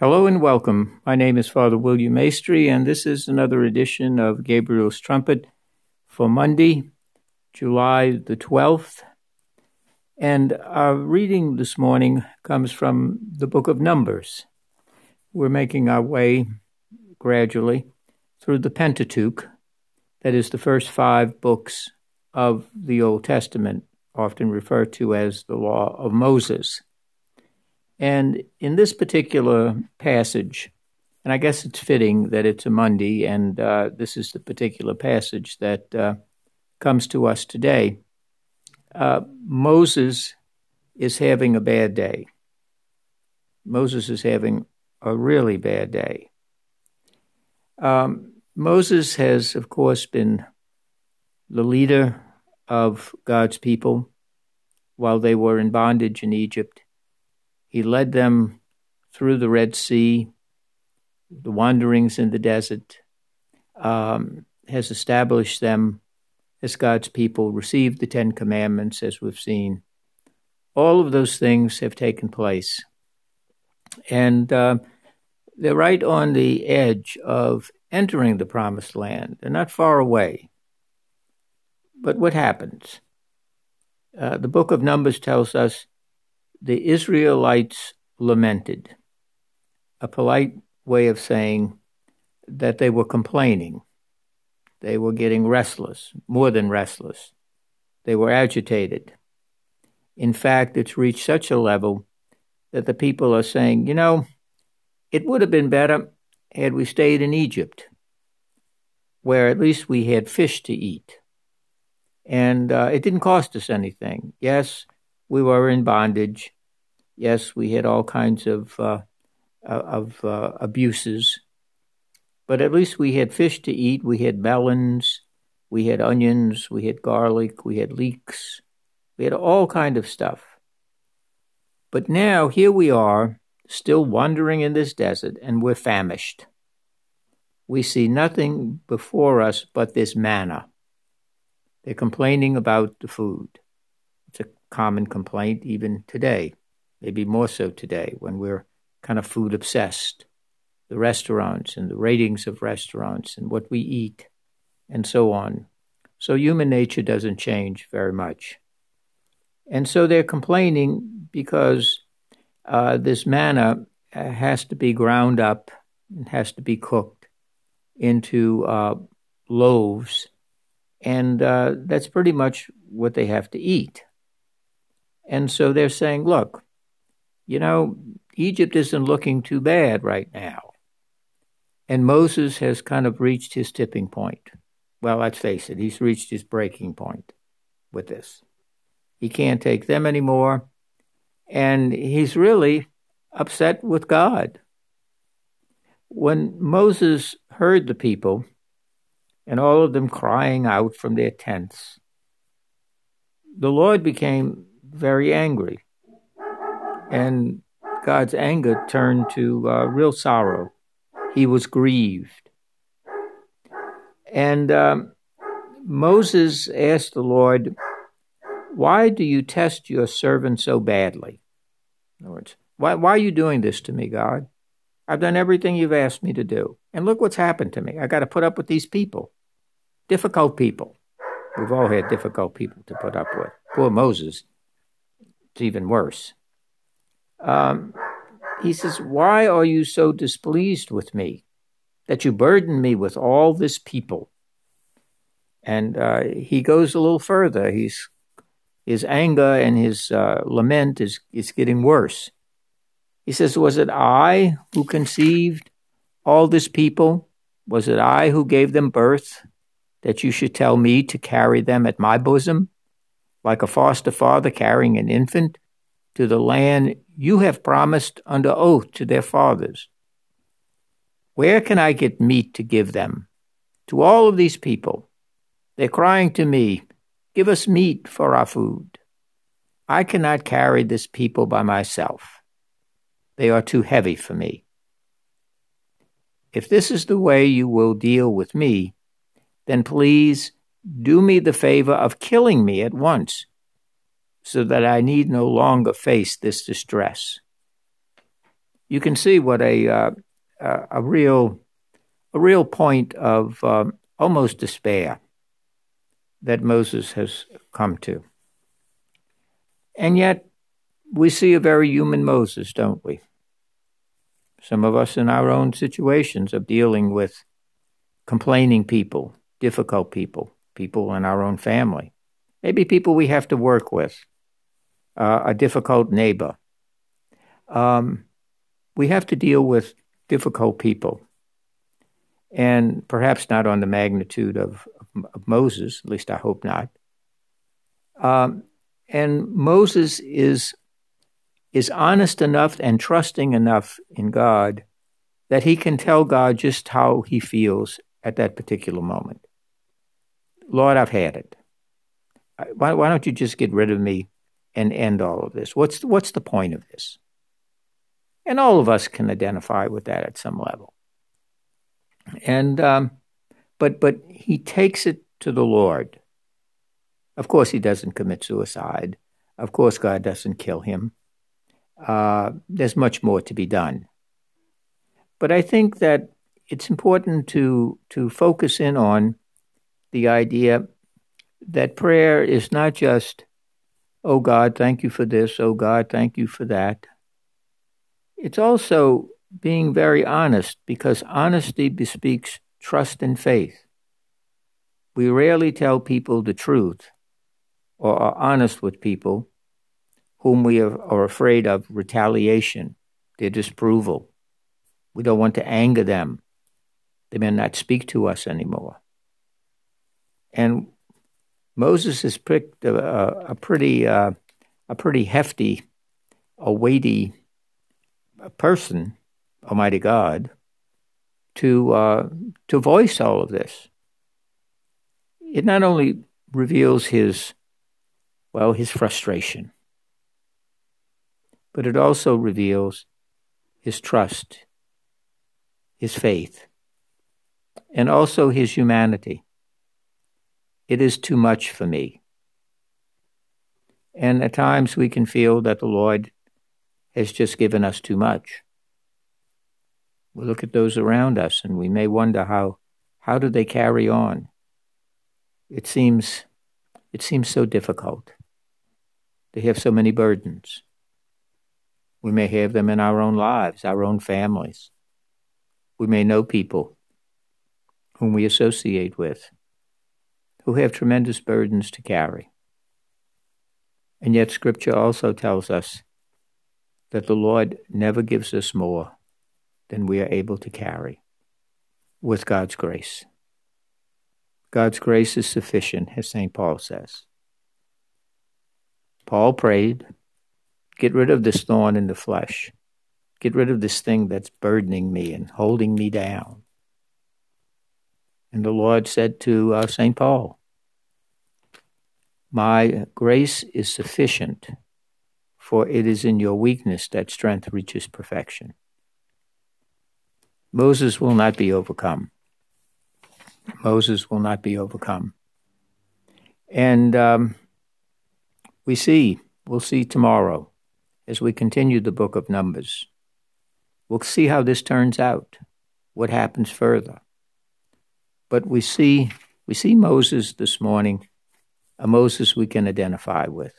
Hello and welcome. My name is Father William Maestri, and this is another edition of Gabriel's Trumpet for Monday, July the 12th. And our reading this morning comes from the book of Numbers. We're making our way gradually through the Pentateuch, that is, the first five books of the Old Testament, often referred to as the Law of Moses. And in this particular passage, and I guess it's fitting that it's a Monday, and uh, this is the particular passage that uh, comes to us today. Uh, Moses is having a bad day. Moses is having a really bad day. Um, Moses has, of course, been the leader of God's people while they were in bondage in Egypt. He led them through the Red Sea, the wanderings in the desert, um, has established them as God's people, received the Ten Commandments, as we've seen. All of those things have taken place. And uh, they're right on the edge of entering the promised land. They're not far away. But what happens? Uh, the book of Numbers tells us the Israelites lamented, a polite way of saying that they were complaining. They were getting restless, more than restless. They were agitated. In fact, it's reached such a level that the people are saying, you know, it would have been better had we stayed in Egypt, where at least we had fish to eat. And uh, it didn't cost us anything. Yes, we were in bondage. Yes, we had all kinds of uh, uh, of uh, abuses, but at least we had fish to eat. We had melons, we had onions, we had garlic, we had leeks, we had all kind of stuff. But now here we are, still wandering in this desert, and we're famished. We see nothing before us but this manna. They're complaining about the food common complaint even today, maybe more so today when we're kind of food obsessed. The restaurants and the ratings of restaurants and what we eat and so on. So human nature doesn't change very much. And so they're complaining because uh, this manna uh, has to be ground up and has to be cooked into uh, loaves. And uh, that's pretty much what they have to eat. And so they're saying, look, you know, Egypt isn't looking too bad right now. And Moses has kind of reached his tipping point. Well, let's face it, he's reached his breaking point with this. He can't take them anymore. And he's really upset with God. When Moses heard the people and all of them crying out from their tents, the Lord became very angry. And God's anger turned to uh, real sorrow. He was grieved. And um, Moses asked the Lord, Why do you test your servant so badly? In other words, why, why are you doing this to me, God? I've done everything you've asked me to do. And look what's happened to me. I've got to put up with these people, difficult people. We've all had difficult people to put up with. Poor Moses it's even worse. Um, he says, Why are you so displeased with me that you burden me with all this people? And uh, he goes a little further. He's, his anger and his uh, lament is, is getting worse. He says, Was it I who conceived all this people? Was it I who gave them birth that you should tell me to carry them at my bosom? Like a foster father carrying an infant, to the land you have promised under oath to their fathers. Where can I get meat to give them? To all of these people. They're crying to me, Give us meat for our food. I cannot carry this people by myself. They are too heavy for me. If this is the way you will deal with me, then please do me the favor of killing me at once, so that I need no longer face this distress. you can see what a uh, a real a real point of um, almost despair that Moses has come to. And yet, we see a very human Moses, don't we? Some of us in our own situations of dealing with complaining people, difficult people, people in our own family, maybe people we have to work with, uh, a difficult neighbor. Um, we have to deal with difficult people and perhaps not on the magnitude of, of Moses, at least I hope not. Um, and Moses is is honest enough and trusting enough in God that he can tell God just how he feels at that particular moment. Lord, I've had it. Why, why don't you just get rid of me and end all of this? What's what's the point of this? And all of us can identify with that at some level. And um, but but he takes it to the Lord. Of course, he doesn't commit suicide. Of course, God doesn't kill him. Uh, there's much more to be done. But I think that it's important to to focus in on the idea that prayer is not just, "Oh God, thank you for this. Oh God, thank you for that." It's also being very honest because honesty bespeaks trust and faith. We rarely tell people the truth or are honest with people whom we are, afraid of retaliation, their disapproval. We don't want to anger them. They may not speak to us anymore. And Moses has picked a, a, pretty, uh, a pretty hefty, a weighty person Almighty God to uh, to voice all of this. It not only reveals his well his frustration, but it also reveals his trust, his faith, and also his humanity. It is too much for me. And at times we can feel that the Lord has just given us too much. We look at those around us and we may wonder how how do they carry on? It seems it seems so difficult. They have so many burdens. We may have them in our own lives our own families. We may know people whom we associate with who have tremendous burdens to carry and yet scripture also tells us that the lord never gives us more than we are able to carry with God's grace. God's grace is sufficient, as St. Paul says. Paul prayed, Get rid of this thorn in the flesh. Get rid of this thing that's burdening me and holding me down. And the Lord said to uh, St. Paul, My grace is sufficient, for it is in your weakness that strength reaches perfection. Moses will not be overcome. Moses will not be overcome. And um, we see, we'll see tomorrow as we continue the book of Numbers. We'll see how this turns out, what happens further. But we see, we see Moses this morning, a Moses we can identify with.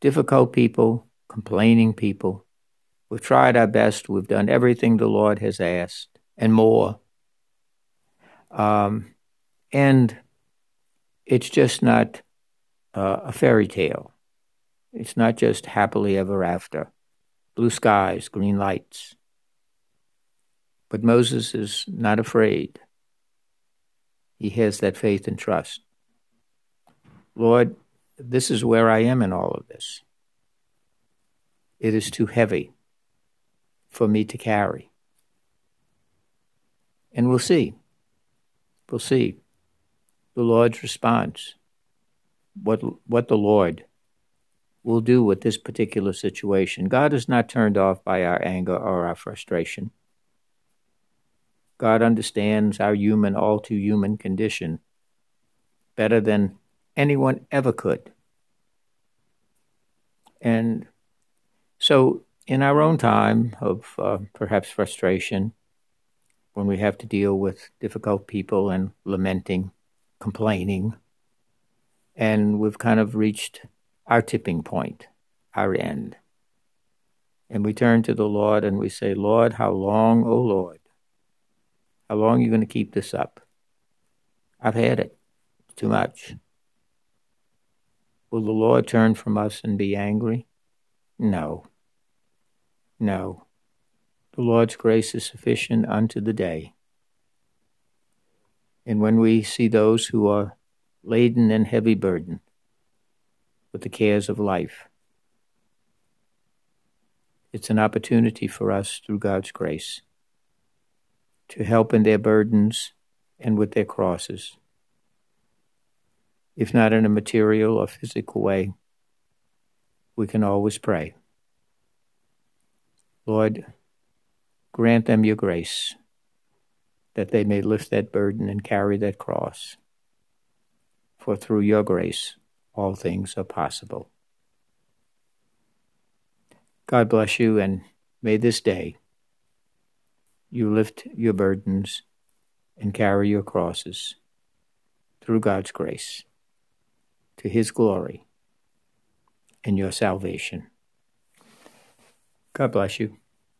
Difficult people, complaining people, We've tried our best. We've done everything the Lord has asked and more. Um, and it's just not uh, a fairy tale. It's not just happily ever after, blue skies, green lights. But Moses is not afraid. He has that faith and trust. Lord, this is where I am in all of this. It is too heavy for me to carry. And we'll see. We'll see the Lord's response, what, what the Lord will do with this particular situation. God is not turned off by our anger or our frustration. God understands our human, all too human condition better than anyone ever could. And so in our own time of uh, perhaps frustration, when we have to deal with difficult people and lamenting, complaining, and we've kind of reached our tipping point, our end. And we turn to the Lord and we say, Lord, how long, O Lord? How long are you going to keep this up? I've had it. Too much. Will the Lord turn from us and be angry? No. No. The Lord's grace is sufficient unto the day. And when we see those who are laden and heavy burdened with the cares of life, it's an opportunity for us through God's grace to help in their burdens and with their crosses. If not in a material or physical way, we can always pray. Lord, grant them your grace that they may lift that burden and carry that cross. For through your grace, all things are possible. God bless you, and may this day you lift your burdens and carry your crosses through God's grace to his glory and your salvation. God bless you.